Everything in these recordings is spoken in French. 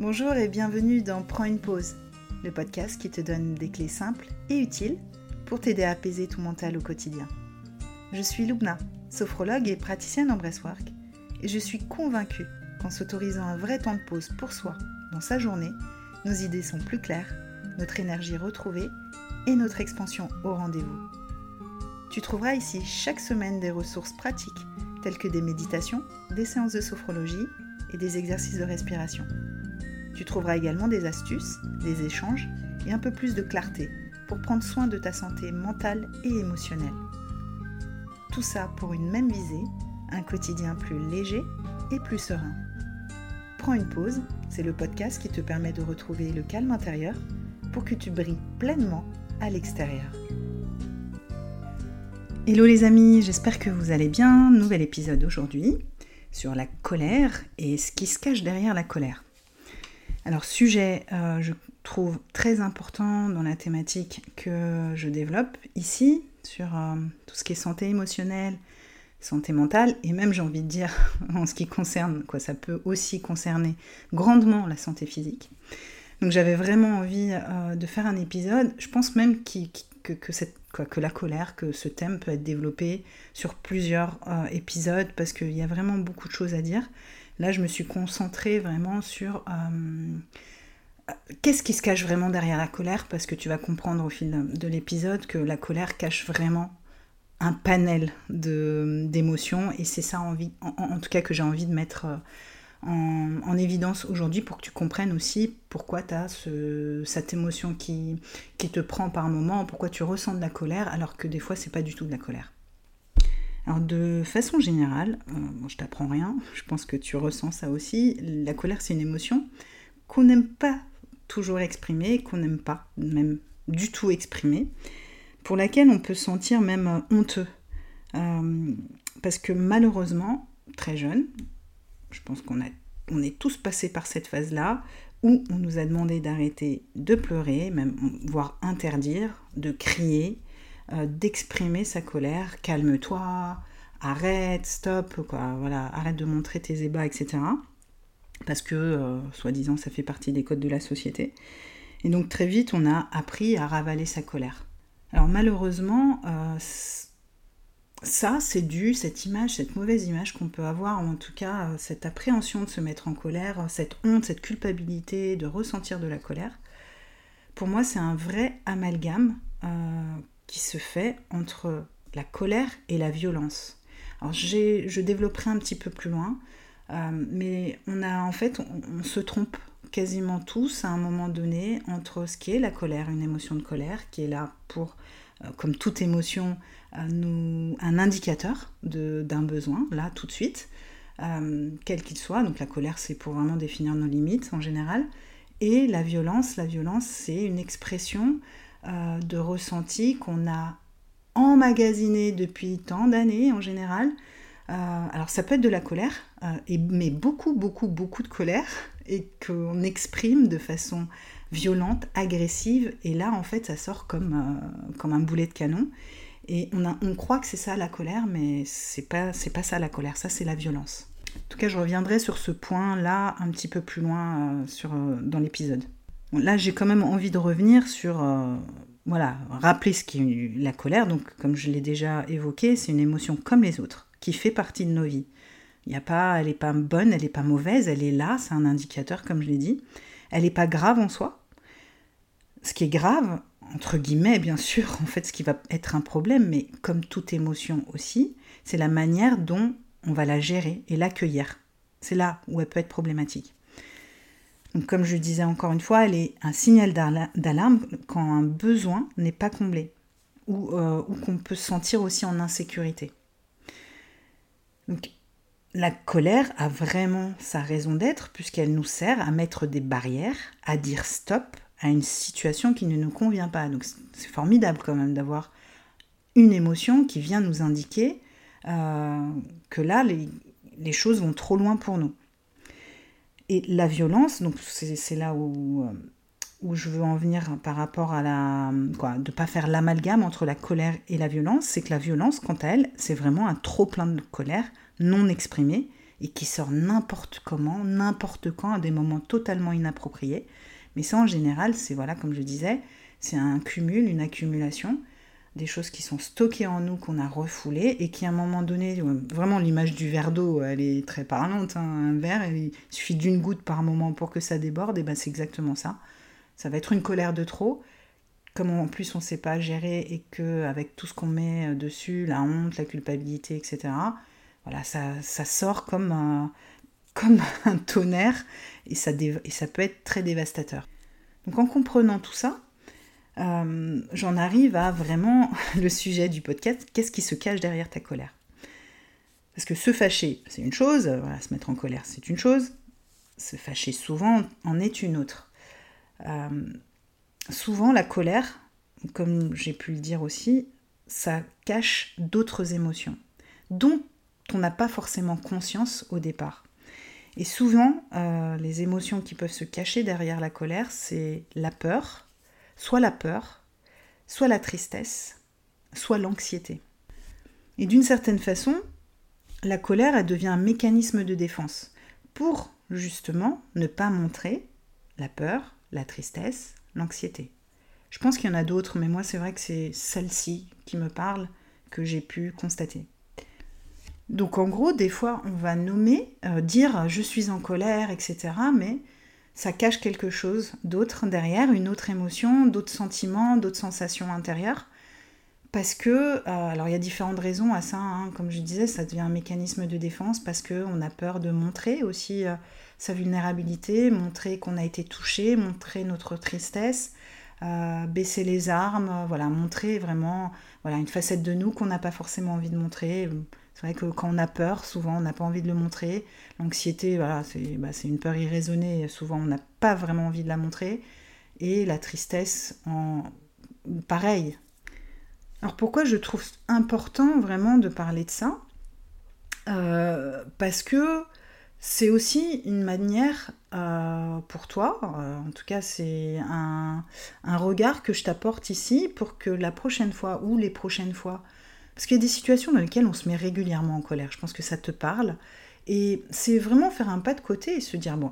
Bonjour et bienvenue dans Prends une pause, le podcast qui te donne des clés simples et utiles pour t'aider à apaiser ton mental au quotidien. Je suis Lubna, sophrologue et praticienne en breathwork, et je suis convaincue qu'en s'autorisant un vrai temps de pause pour soi dans sa journée, nos idées sont plus claires, notre énergie retrouvée et notre expansion au rendez-vous. Tu trouveras ici chaque semaine des ressources pratiques telles que des méditations, des séances de sophrologie et des exercices de respiration. Tu trouveras également des astuces, des échanges et un peu plus de clarté pour prendre soin de ta santé mentale et émotionnelle. Tout ça pour une même visée, un quotidien plus léger et plus serein. Prends une pause, c'est le podcast qui te permet de retrouver le calme intérieur pour que tu brilles pleinement à l'extérieur. Hello les amis, j'espère que vous allez bien. Nouvel épisode aujourd'hui sur la colère et ce qui se cache derrière la colère. Alors sujet, euh, je trouve très important dans la thématique que je développe ici sur euh, tout ce qui est santé émotionnelle, santé mentale et même j'ai envie de dire en ce qui concerne quoi ça peut aussi concerner grandement la santé physique. Donc j'avais vraiment envie euh, de faire un épisode. Je pense même que, que, cette, que, la colère, que ce thème peut être développé sur plusieurs épisodes parce qu'il y a vraiment beaucoup de choses à dire. Là, je me suis concentrée vraiment sur euh, qu'est-ce qui se cache vraiment derrière la colère, parce que tu vas comprendre au fil de l'épisode que la colère cache vraiment un panel d'émotions, et c'est ça en, tout cas que j'ai envie de mettre euh, en, évidence aujourd'hui pour que tu comprennes aussi pourquoi tu as cette émotion qui, qui te prend par moment, pourquoi tu ressens de la colère, alors que des fois, c'est pas du tout de la colère. Alors de façon générale, euh, je t'apprends rien, je pense que tu ressens ça aussi, la colère c'est une émotion qu'on n'aime pas toujours exprimer, qu'on n'aime pas même du tout exprimer, pour laquelle on peut se sentir même euh, honteux. Euh, parce que malheureusement, très jeune, je pense qu'on on est tous passés par cette phase-là, où on nous a demandé d'arrêter de pleurer, même voire interdire, de crier, euh, d'exprimer sa colère, calme-toi, arrête, stop, quoi, voilà, arrête de montrer tes ébats, etc. Parce que, euh, soi-disant, ça fait partie des codes de la société. Et donc très vite, on a appris à ravaler sa colère. Alors malheureusement, euh, ça, c'est dû, cette image, cette mauvaise image qu'on peut avoir, ou en tout cas cette appréhension de se mettre en colère, cette honte, cette culpabilité de ressentir de la colère. Pour moi, c'est un vrai amalgame qui se fait entre la colère et la violence. Alors je développerai un petit peu plus loin, euh, mais on a en fait, on, se trompe quasiment tous à un moment donné entre ce qui est la colère, une émotion de colère, qui est là pour, euh, comme toute émotion, euh, nous, un indicateur d'un besoin, là tout de suite, quel qu'il soit. Donc la colère, c'est pour vraiment définir nos limites en général. Et la violence, la violence, c'est une expression euh, de ressenti qu'on a emmagasiné depuis tant d'années en général. Euh, alors ça peut être de la colère, euh, et, mais beaucoup, beaucoup, beaucoup de colère, et qu'on exprime de façon violente, agressive, et là en fait ça sort comme, comme un boulet de canon. Et on, a, on croit que c'est ça la colère, mais c'est pas, c'est pas ça la colère, ça c'est la violence. En tout cas, je reviendrai sur ce point-là un petit peu plus loin sur, dans l'épisode là, j'ai quand même envie de revenir sur, euh, voilà, rappeler ce qu'est la colère. Donc, comme je l'ai déjà évoqué, c'est une émotion comme les autres, qui fait partie de nos vies. Il a pas, elle n'est pas bonne, elle n'est pas mauvaise, elle est là, c'est un indicateur, comme je l'ai dit. Elle n'est pas grave en soi. Ce qui est grave, entre guillemets, bien sûr, en fait, ce qui va être un problème, mais comme toute émotion aussi, c'est la manière dont on va la gérer et l'accueillir. C'est là où elle peut être problématique comme je disais encore une fois, elle est un signal d'alarme quand un besoin n'est pas comblé ou, euh, qu'on peut se sentir aussi en insécurité. Donc, la colère a vraiment sa raison d'être puisqu'elle nous sert à mettre des barrières, à dire stop à une situation qui ne nous convient pas. Donc c'est formidable quand même d'avoir une émotion qui vient nous indiquer euh, que là, les choses vont trop loin pour nous. Et la violence, donc c'est là où, euh, où je veux en venir par rapport à la. Quoi, de ne pas faire l'amalgame entre la colère et la violence, c'est que la violence, quant à elle, c'est vraiment un trop plein de colère non exprimée et qui sort n'importe comment, n'importe quand, à des moments totalement inappropriés. Mais ça, en général, c'est, voilà, comme je disais, c'est un cumul, une accumulation des choses qui sont stockées en nous, qu'on a refoulées, et qui à un moment donné, vraiment l'image du verre d'eau, elle est très parlante, hein, un verre, il suffit d'une goutte par moment pour que ça déborde, et ben c'est exactement ça. Ça va être une colère de trop, comme en plus on ne sait pas gérer, et que avec tout ce qu'on met dessus, la honte, la culpabilité, etc., voilà, ça, ça sort comme un, comme un tonnerre, et ça, et ça peut être très dévastateur. Donc en comprenant tout ça, euh, j'en arrive à vraiment le sujet du podcast, qu'est-ce qui se cache derrière ta colère? Parce que se fâcher, c'est une chose, se mettre en colère, c'est une chose, se fâcher souvent en est une autre. Euh, souvent, la colère, comme j'ai pu le dire aussi, ça cache d'autres émotions, dont on n'a pas forcément conscience au départ. Et souvent, euh, les émotions qui peuvent se cacher derrière la colère, c'est la peur, soit la peur, soit la tristesse, soit l'anxiété. Et d'une certaine façon, la colère, elle devient un mécanisme de défense pour justement ne pas montrer la peur, la tristesse, l'anxiété. Je pense qu'il y en a d'autres, mais moi c'est vrai que c'est celle-ci qui me parle, que j'ai pu constater. Donc en gros, des fois, on va nommer, euh, dire je suis en colère, etc. Mais ça cache quelque chose d'autre derrière, une autre émotion, d'autres sentiments, d'autres sensations intérieures. Parce que, euh, alors il y a différentes raisons à ça, hein. comme je disais, ça devient un mécanisme de défense parce qu'on a peur de montrer aussi euh, sa vulnérabilité, montrer qu'on a été touché, montrer notre tristesse, euh, baisser les armes, voilà, montrer vraiment voilà, une facette de nous qu'on n'a pas forcément envie de montrer. C'est vrai que quand on a peur, souvent on n'a pas envie de le montrer. L'anxiété, voilà, bah, c'est une peur irraisonnée, souvent on n'a pas vraiment envie de la montrer. Et la tristesse, pareil. Alors pourquoi je trouve important vraiment de parler de ça? Euh, Parce que c'est aussi une manière euh, pour toi, euh, en tout cas c'est un, regard que je t'apporte ici pour que la prochaine fois ou les prochaines fois parce qu'il y a des situations dans lesquelles on se met régulièrement en colère. Je pense que ça te parle. Et c'est vraiment faire un pas de côté et se dire, bon,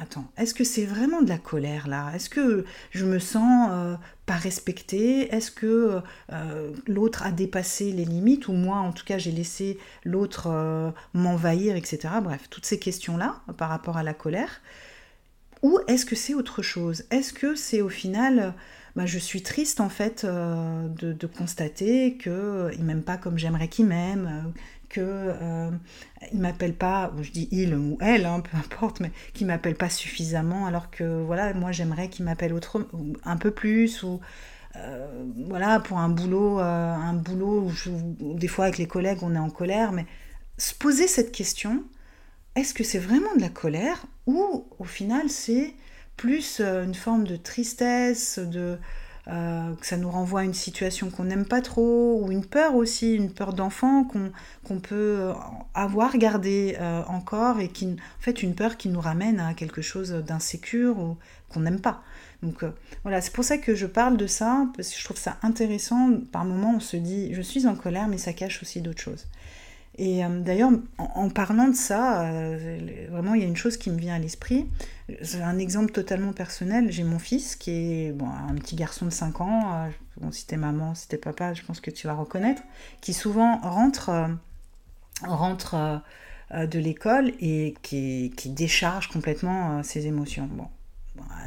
attends, est-ce que c'est vraiment de la colère là? Est-ce que je me sens euh, pas respectée? Est-ce que euh, l'autre a dépassé les limites? Ou moi, en tout cas, j'ai laissé l'autre euh, m'envahir, etc. Bref, toutes ces questions-là par rapport à la colère. Ou est-ce que c'est autre chose? Est-ce que c'est au final bah, je suis triste en fait euh, de, constater qu'il euh, ne m'aime pas comme j'aimerais qu'il m'aime, euh, qu'il ne m'appelle pas, je dis il ou elle, hein, peu importe, mais qu'il ne m'appelle pas suffisamment, alors que voilà, moi j'aimerais qu'il m'appelle un peu plus, ou voilà, pour un boulot, un boulot où, des fois avec les collègues on est en colère, mais se poser cette question, est-ce que c'est vraiment de la colère ou au final c'est plus euh, une forme de tristesse, de, euh, ça nous renvoie à une situation qu'on n'aime pas trop, ou une peur aussi, une peur d'enfant qu'on peut euh, avoir gardée encore, et qui, en fait, une peur qui nous ramène à quelque chose d'insécure ou qu'on n'aime pas. Donc voilà, c'est pour ça que je parle de ça, parce que je trouve ça intéressant. Par moments, on se dit, je suis en colère, mais ça cache aussi d'autres choses. Et euh, d'ailleurs, en, parlant de ça, euh, vraiment, il y a une chose qui me vient à l'esprit. C'est un exemple totalement personnel. J'ai mon fils qui est bon, un petit garçon de 5 ans. Euh, bon, si t'es maman, si t'es papa, je pense que tu vas reconnaître. Qui souvent rentre, rentre de l'école et qui, qui, décharge complètement ses émotions. Bon,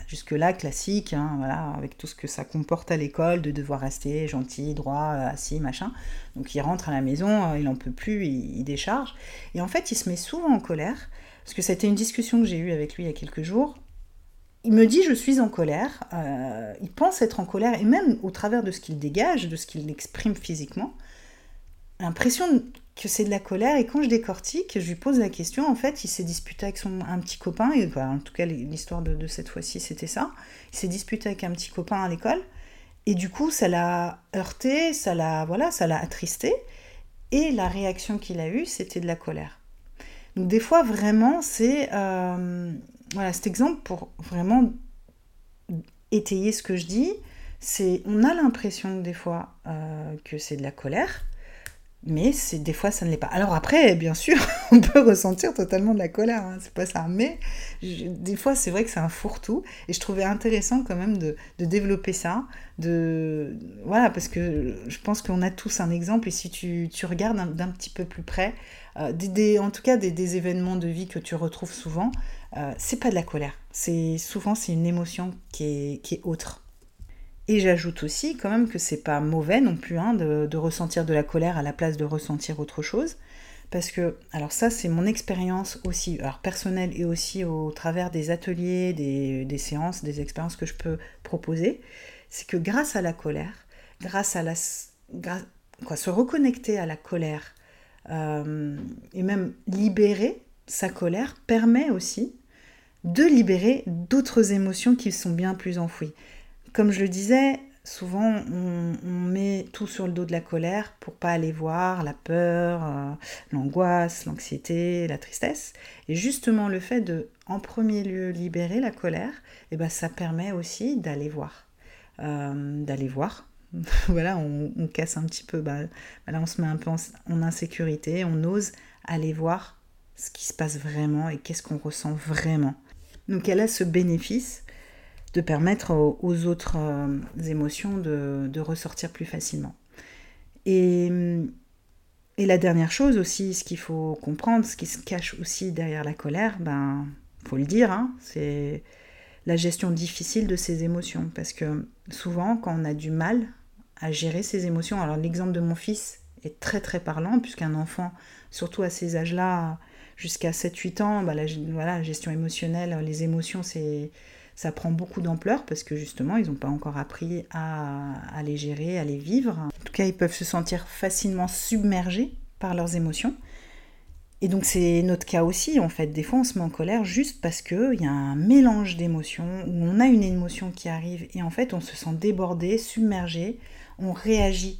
Jusque-là, classique, hein, voilà, avec tout ce que ça comporte à l'école, de devoir rester gentil, droit, euh, assis, machin. Donc il rentre à la maison, euh, il n'en peut plus, il, décharge. Et en fait, il se met souvent en colère, parce que c'était une discussion que j'ai eue avec lui il y a quelques jours. Il me dit je suis en colère, euh, il pense être en colère, et même au travers de ce qu'il dégage, de ce qu'il exprime physiquement, l'impression que c'est de la colère. Et quand je décortique, je lui pose la question, en fait, il s'est disputé avec son, un petit copain, et, en tout cas l'histoire de, cette fois-ci c'était ça, il s'est disputé avec un petit copain à l'école, et du coup ça l'a heurté, ça l'a voilà, ça l'a attristé, et la réaction qu'il a eue, c'était de la colère. Donc des fois, vraiment, c'est... Euh, voilà, cet exemple pour vraiment étayer ce que je dis, c'est on a l'impression des fois euh, que c'est de la colère, mais c'est des fois ça ne l'est pas. Alors après, bien sûr, on peut ressentir totalement de la colère, hein, c'est pas ça. Mais des fois, c'est vrai que c'est un fourre-tout, et je trouvais intéressant quand même de, développer ça, de voilà, parce que je pense qu'on a tous un exemple, et si tu, regardes d'un petit peu plus près, euh, en tout cas des, événements de vie que tu retrouves souvent, euh, c'est pas de la colère. C'est souvent c'est une émotion qui est autre. Et j'ajoute aussi quand même que c'est pas mauvais non plus hein, de, ressentir de la colère à la place de ressentir autre chose. Parce que, alors ça c'est mon expérience aussi, alors personnelle et aussi au travers des ateliers, des, séances, des expériences que je peux proposer, c'est que grâce à la colère, grâce à la... se reconnecter à la colère euh, et même libérer sa colère permet aussi de libérer d'autres émotions qui sont bien plus enfouies. Comme je le disais, souvent on, met tout sur le dos de la colère pour pas aller voir la peur, euh, l'angoisse, l'anxiété, la tristesse. Et justement le fait de, en premier lieu, libérer la colère, eh ben, ça permet aussi d'aller voir. Euh, d'aller voir. voilà, on, casse un petit peu. Bah, là, on se met un peu en insécurité, on ose aller voir ce qui se passe vraiment et qu'est-ce qu'on ressent vraiment. Donc elle a ce bénéfice de permettre aux, autres euh, émotions de, ressortir plus facilement. Et, et, la dernière chose aussi, ce qu'il faut comprendre, ce qui se cache aussi derrière la colère, ben, faut le dire, hein, c'est la gestion difficile de ces émotions. Parce que souvent, quand on a du mal à gérer ses émotions, alors l'exemple de mon fils est très très parlant, puisqu'un enfant, surtout à ces âges-là, jusqu'à 7-8 ans, ben, la, voilà, la gestion émotionnelle, les émotions, c'est ça prend beaucoup d'ampleur parce que justement, ils n'ont pas encore appris à, les gérer, à les vivre. En tout cas, ils peuvent se sentir facilement submergés par leurs émotions. Et donc c'est notre cas aussi, en fait. Des fois, on se met en colère juste parce qu'il y a un mélange d'émotions, où on a une émotion qui arrive, et en fait, on se sent débordé, submergé, on réagit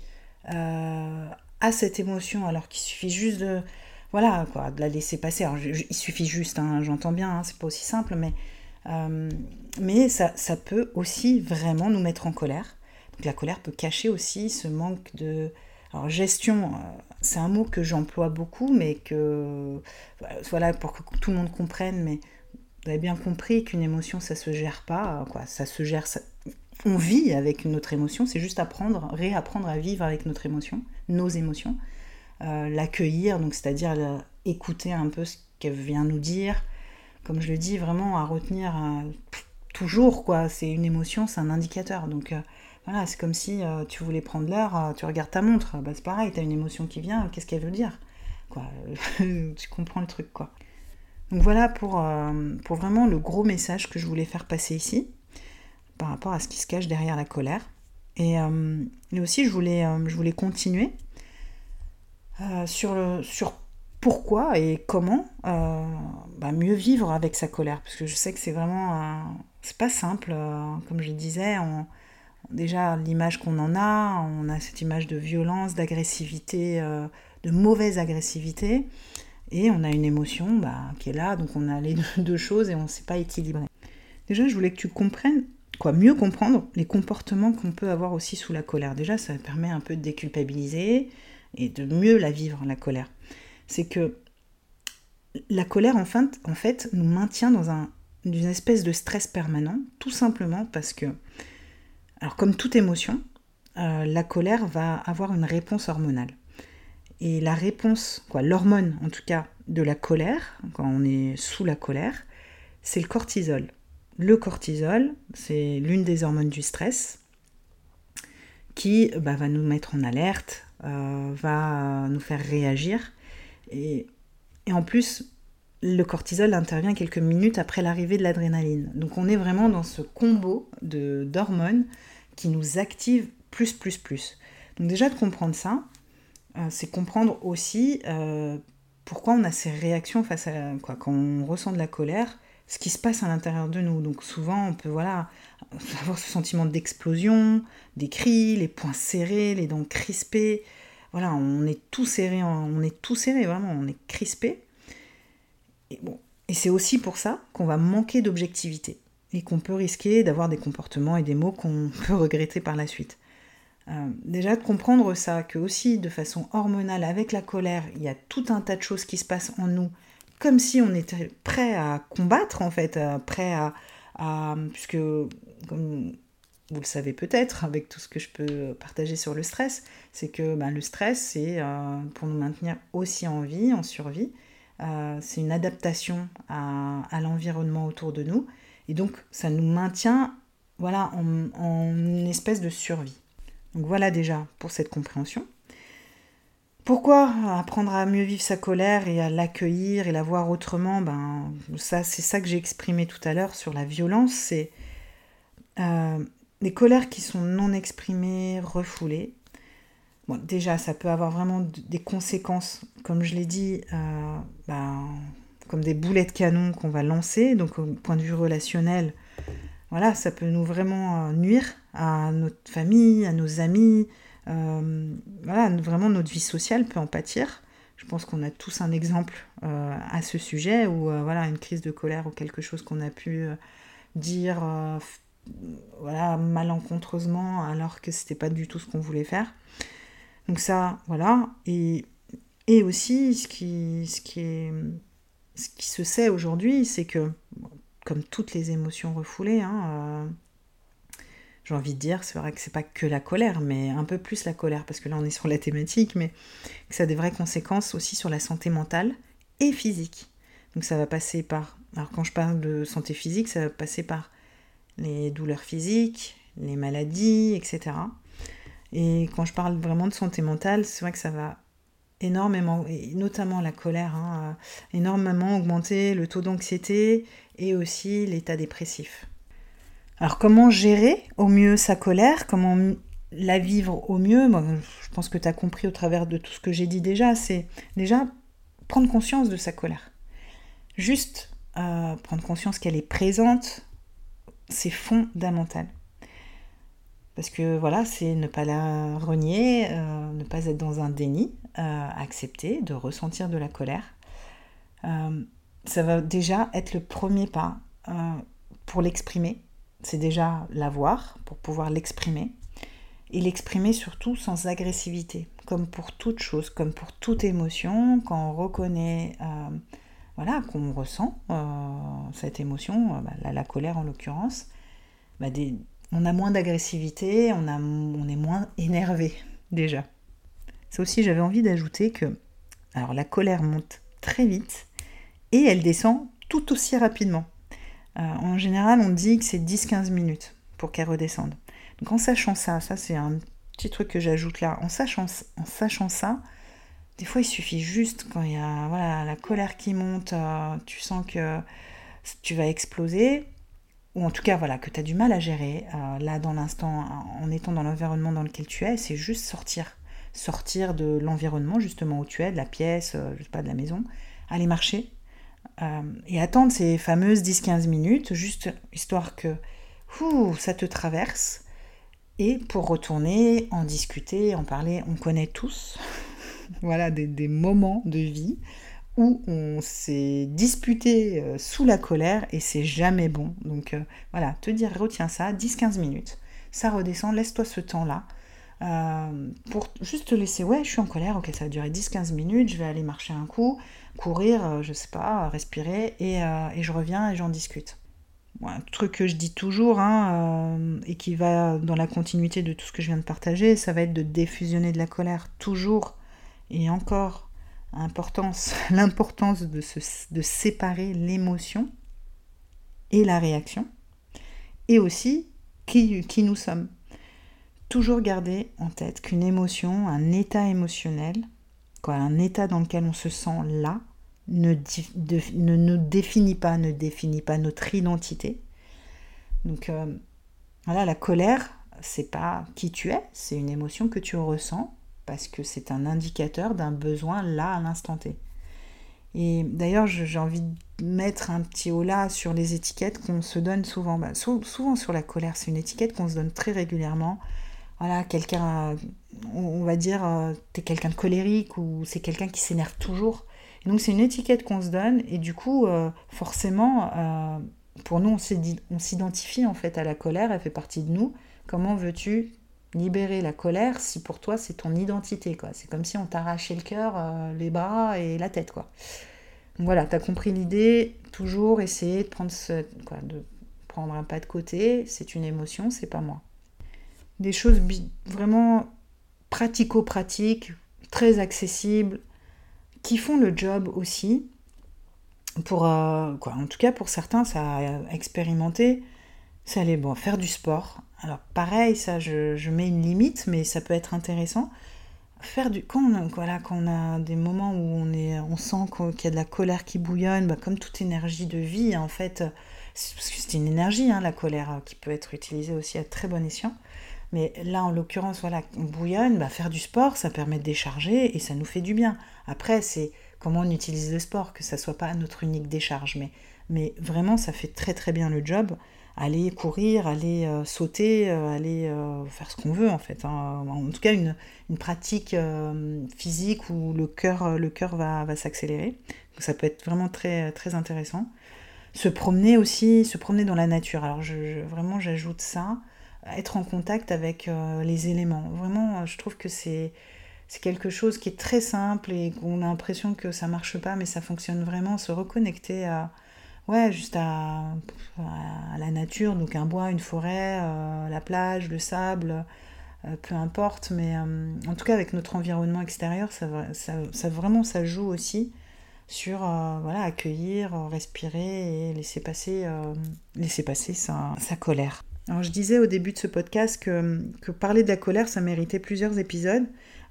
euh, à cette émotion, alors qu'il suffit juste de, voilà, quoi, de la laisser passer. Alors, il suffit juste, hein, j'entends bien, hein, c'est pas aussi simple, mais euh, mais ça, ça, peut aussi vraiment nous mettre en colère. Donc la colère peut cacher aussi ce manque de... Alors gestion, euh, c'est un mot que j'emploie beaucoup, mais que... Voilà, pour que tout le monde comprenne, mais vous avez bien compris qu'une émotion, ça se gère pas, quoi. Ça se gère... On vit avec notre émotion, c'est juste apprendre, réapprendre à vivre avec notre émotion, nos émotions. Euh, l'accueillir, donc c'est-à-dire écouter un peu ce qu'elle vient nous dire, comme je le dis, vraiment à retenir euh, toujours, quoi. C'est une émotion, c'est un indicateur. Donc euh, voilà, c'est comme si euh, tu voulais prendre l'heure, tu regardes ta montre, bah, c'est pareil, tu as une émotion qui vient, qu'est-ce qu'elle veut dire Tu comprends le truc, quoi. Donc voilà pour, vraiment le gros message que je voulais faire passer ici, par rapport à ce qui se cache derrière la colère. Et, aussi, je voulais, je voulais continuer sur, le, sur pourquoi et comment euh, bah, mieux vivre avec sa colère. Parce que je sais que c'est vraiment. c'est pas simple, euh, comme je disais. déjà, l'image qu'on en a, on a cette image de violence, d'agressivité, euh, de mauvaise agressivité. Et on a une émotion bah, qui est là, donc on a les deux choses et on ne sait pas équilibrer. Déjà, je voulais que tu comprennes, quoi, mieux comprendre les comportements qu'on peut avoir aussi sous la colère. Déjà, ça permet un peu de déculpabiliser et de mieux la vivre, la colère c'est que la colère, en fait, nous maintient dans un, une espèce de stress permanent, tout simplement parce que, alors comme toute émotion, euh, la colère va avoir une réponse hormonale. Et la réponse, quoi, l'hormone en tout cas de la colère, quand on est sous la colère, c'est le cortisol. Le cortisol, c'est l'une des hormones du stress qui bah, va nous mettre en alerte, euh, va nous faire réagir et, en plus, le cortisol intervient quelques minutes après l'arrivée de l'adrénaline. Donc on est vraiment dans ce combo d'hormones qui nous active plus, plus, plus. Donc déjà de comprendre ça, euh, c'est comprendre aussi euh, pourquoi on a ces réactions face à quoi quand on ressent de la colère, ce qui se passe à l'intérieur de nous. Donc souvent on peut voilà avoir ce sentiment d'explosion, des cris, les poings serrés, les dents crispées, voilà, on est tout serré, on est tout serré, vraiment, on est crispé. Et, c'est aussi pour ça qu'on va manquer d'objectivité et qu'on peut risquer d'avoir des comportements et des mots qu'on peut regretter par la suite. Euh, déjà de comprendre ça, que aussi de façon hormonale, avec la colère, il y a tout un tas de choses qui se passent en nous, comme si on était prêt à combattre en fait, euh, prêt à, puisque vous le savez peut-être avec tout ce que je peux partager sur le stress, c'est que ben, le stress c'est euh, pour nous maintenir aussi en vie, en survie, c'est une adaptation à, l'environnement autour de nous et donc ça nous maintient voilà en, en espèce de survie. Donc voilà déjà pour cette compréhension. Pourquoi apprendre à mieux vivre sa colère et à l'accueillir et la voir autrement? Ben ça, c'est ça que j'ai exprimé tout à l'heure sur la violence. C'est euh, des colères qui sont non exprimées, refoulées. Bon, déjà, ça peut avoir vraiment des conséquences, comme je l'ai dit, euh, ben, comme des boulets de canon qu'on va lancer. Donc, au point de vue relationnel, voilà, ça peut nous vraiment euh, nuire à notre famille, à nos amis. Euh, voilà, vraiment notre vie sociale peut en pâtir. Je pense qu'on a tous un exemple à ce sujet où voilà une crise de colère ou quelque chose qu'on a pu dire voilà malencontreusement alors que c'était pas du tout ce qu'on voulait faire. Donc ça voilà et, et aussi ce qui ce qui est ce qui se sait aujourd'hui c'est que comme toutes les émotions refoulées, hein, euh, j'ai envie de dire, c'est vrai que c'est pas que la colère, mais un peu plus la colère, parce que là on est sur la thématique, mais que ça a des vraies conséquences aussi sur la santé mentale et physique. Donc ça va passer par, alors quand je parle de santé physique, ça va passer par les douleurs physiques, les maladies, etc. Et quand je parle vraiment de santé mentale, c'est vrai que ça va énormément, et notamment la colère, hein, énormément augmenter le taux d'anxiété et aussi l'état dépressif. Alors comment gérer au mieux sa colère? Comment la vivre au mieux? Je pense que tu as compris au travers de tout ce que j'ai dit déjà, c'est déjà prendre conscience de sa colère. Juste euh, prendre conscience qu'elle est présente, c'est fondamental. Parce que voilà, c'est ne pas la renier, euh, ne pas être dans un déni, euh, accepter de ressentir de la colère. Euh, ça va déjà être le premier pas pour l'exprimer. C'est déjà l'avoir pour pouvoir l'exprimer. Et l'exprimer surtout sans agressivité, comme pour toute chose, comme pour toute émotion, quand on reconnaît voilà, qu'on ressent cette émotion, bah, la, colère en l'occurrence, bah, on a moins d'agressivité, on, est moins énervé déjà. Ça aussi, j'avais envie d'ajouter que alors la colère monte très vite et elle descend tout aussi rapidement. Euh, en général, on dit que c'est 10-15 minutes pour qu'elle redescende. Donc en sachant ça, ça c'est un petit truc que j'ajoute là, en sachant ça, des fois il suffit juste quand il y a voilà, la colère qui monte, euh, tu sens que tu vas exploser, ou en tout cas voilà que tu as du mal à gérer. Euh, là dans l'instant en étant dans l'environnement dans lequel tu es, c'est juste sortir, sortir de l'environnement justement où tu es, de la pièce, euh, je sais pas de la maison, aller marcher euh, et attendre ces fameuses 10-15 minutes juste histoire que ça te traverse. Et pour retourner en discuter, en parler, on connaît tous voilà des, moments de vie où on s'est disputé euh, sous la colère et c'est jamais bon. Donc euh, voilà, te dire retiens ça, 10-15 minutes, ça redescend, laisse-toi ce temps-là. Euh, pour juste te laisser, ouais, je suis en colère, ok, ça va durer 10-15 minutes, je vais aller marcher un coup, courir, je sais pas, respirer, et, je reviens et j'en discute. un truc que je dis toujours, hein, et qui va dans la continuité de tout ce que je viens de partager, ça va être de défusionner de la colère, toujours et encore l'importance de, de séparer l'émotion et la réaction, et aussi qui, nous sommes. Toujours garder en tête qu'une émotion, un état émotionnel, quoi, un état dans lequel on se sent là, ne, ne nous définit pas, ne définit pas notre identité. Donc euh, voilà, la colère, c'est pas qui tu es, c'est une émotion que tu ressens parce que c'est un indicateur d'un besoin là à l'instant T. Et d'ailleurs, j'ai envie de mettre un petit haut là sur les étiquettes qu'on se donne souvent. Bah, souvent sur la colère, c'est une étiquette qu'on se donne très régulièrement. Voilà, quelqu'un, on va dire, euh, t'es quelqu'un de colérique ou c'est quelqu'un qui s'énerve toujours. Et donc c'est une étiquette qu'on se donne et du coup, euh, forcément, euh, pour nous, on s'identifie en fait à la colère, elle fait partie de nous. Comment veux-tu libérer la colère si pour toi c'est ton identité. C'est comme si on t'arrachait le cœur, euh, les bras et la tête. quoi. Voilà, tu as compris l'idée. Toujours essayer de prendre, de prendre un pas de côté. C'est une émotion, c'est pas moi. Des choses vraiment pratico-pratiques, très accessibles, qui font le job aussi. Pour, euh, en tout cas, pour certains, ça a expérimenté. Ça allait bon, faire du sport. Alors pareil, ça, je, mets une limite, mais ça peut être intéressant. Faire du quand on, a des moments où on sent qu'il y a de la colère qui bouillonne, bah, comme toute énergie de vie, en fait, parce que c'est une énergie, hein, la colère, qui peut être utilisée aussi à très bon escient. Mais là, en l'occurrence, voilà, on bouillonne, bah, faire du sport, ça permet de décharger et ça nous fait du bien. Après, c'est comment on utilise le sport, que ça soit pas notre unique décharge. Mais, mais vraiment, ça fait très très bien le job. Aller courir, aller euh, sauter, euh, aller euh, faire ce qu'on veut en fait. Hein. En tout cas, une, une pratique physique où le cœur, le cœur va, va s'accélérer. ça peut être vraiment très, très intéressant. Se promener aussi, se promener dans la nature. Alors je, vraiment, j'ajoute ça être en contact avec les éléments. Vraiment, je trouve que c'est c'est quelque chose qui est très simple et qu'on a l'impression que ça marche pas, mais ça fonctionne vraiment. Se reconnecter à, ouais, juste à, la nature, donc un bois, une forêt, euh, la plage, le sable, euh, peu importe, mais euh, en tout cas avec notre environnement extérieur, ça, ça, vraiment ça joue aussi sur voilà, accueillir, respirer et laisser passer, laisser passer sa, sa colère. Alors je disais au début de ce podcast que, que parler de la colère, ça méritait plusieurs épisodes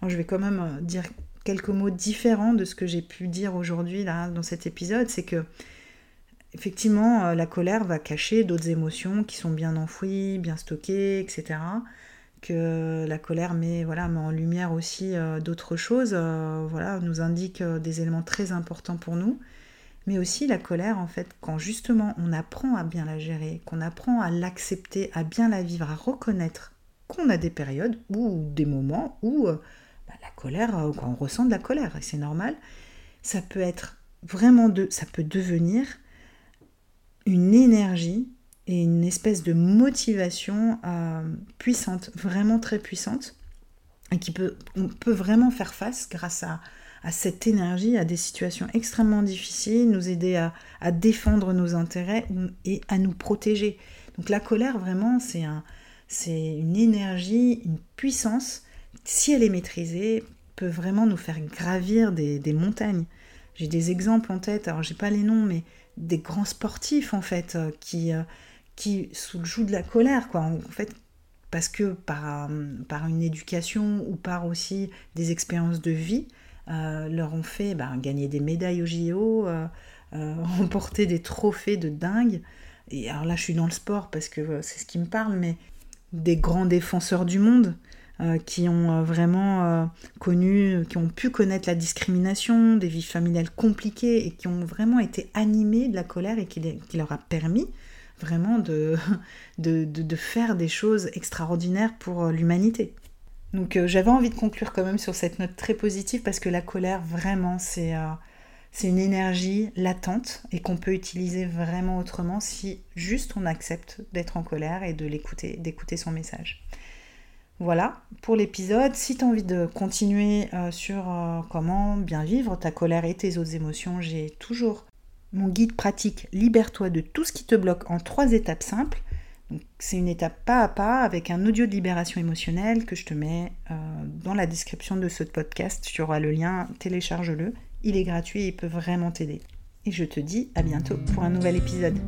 je vais quand même dire quelques mots différents de ce que j'ai pu dire aujourd'hui là dans cet épisode, c'est que effectivement euh, la colère va cacher d'autres émotions qui sont bien enfouies, bien stockées, etc. Que la colère met, voilà, met en lumière aussi euh, d'autres choses, voilà, nous indique des éléments très importants pour nous. Mais aussi la colère, en fait, quand justement on apprend à bien la gérer, qu'on apprend à l'accepter, à bien la vivre, à reconnaître qu'on a des périodes ou des moments où la colère, euh, quand on ressent de la colère, et c'est normal, ça peut être vraiment de, ça peut devenir une énergie et une espèce de motivation euh, puissante, vraiment très puissante, et qui peut, on peut vraiment faire face grâce à, à cette énergie à des situations extrêmement difficiles, nous aider à, à, défendre nos intérêts et à nous protéger. Donc la colère, vraiment, c'est un, une énergie, une puissance si elle est maîtrisée, peut vraiment nous faire gravir des, montagnes. J'ai des exemples en tête, alors j'ai pas les noms, mais des grands sportifs en fait, euh, qui, euh, qui sous le joug de la colère, quoi, en fait, parce que par, euh, par une éducation ou par aussi des expériences de vie, leur ont fait bah, gagner des médailles au JO, remporter des trophées de dingue. Et alors là, je suis dans le sport parce que c'est ce qui me parle, mais des grands défenseurs du monde, euh, qui ont euh, vraiment euh, connu, qui ont pu connaître la discrimination, des vies familiales compliquées et qui ont vraiment été animés de la colère et qui, leur a permis vraiment de, faire des choses extraordinaires pour l'humanité. Donc j'avais envie de conclure quand même sur cette note très positive parce que la colère, vraiment, c'est c'est une énergie latente et qu'on peut utiliser vraiment autrement si juste on accepte d'être en colère et de l'écouter, d'écouter son message. Voilà pour l'épisode. Si tu as envie de continuer euh, sur euh, comment bien vivre ta colère et tes autres émotions, j'ai toujours mon guide pratique Libère-toi de tout ce qui te bloque en trois étapes simples. C'est une étape pas à pas avec un audio de libération émotionnelle que je te mets euh, dans la description de ce podcast. Tu auras le lien, télécharge-le. Il est gratuit et il peut vraiment t'aider. Et je te dis à bientôt pour un nouvel épisode.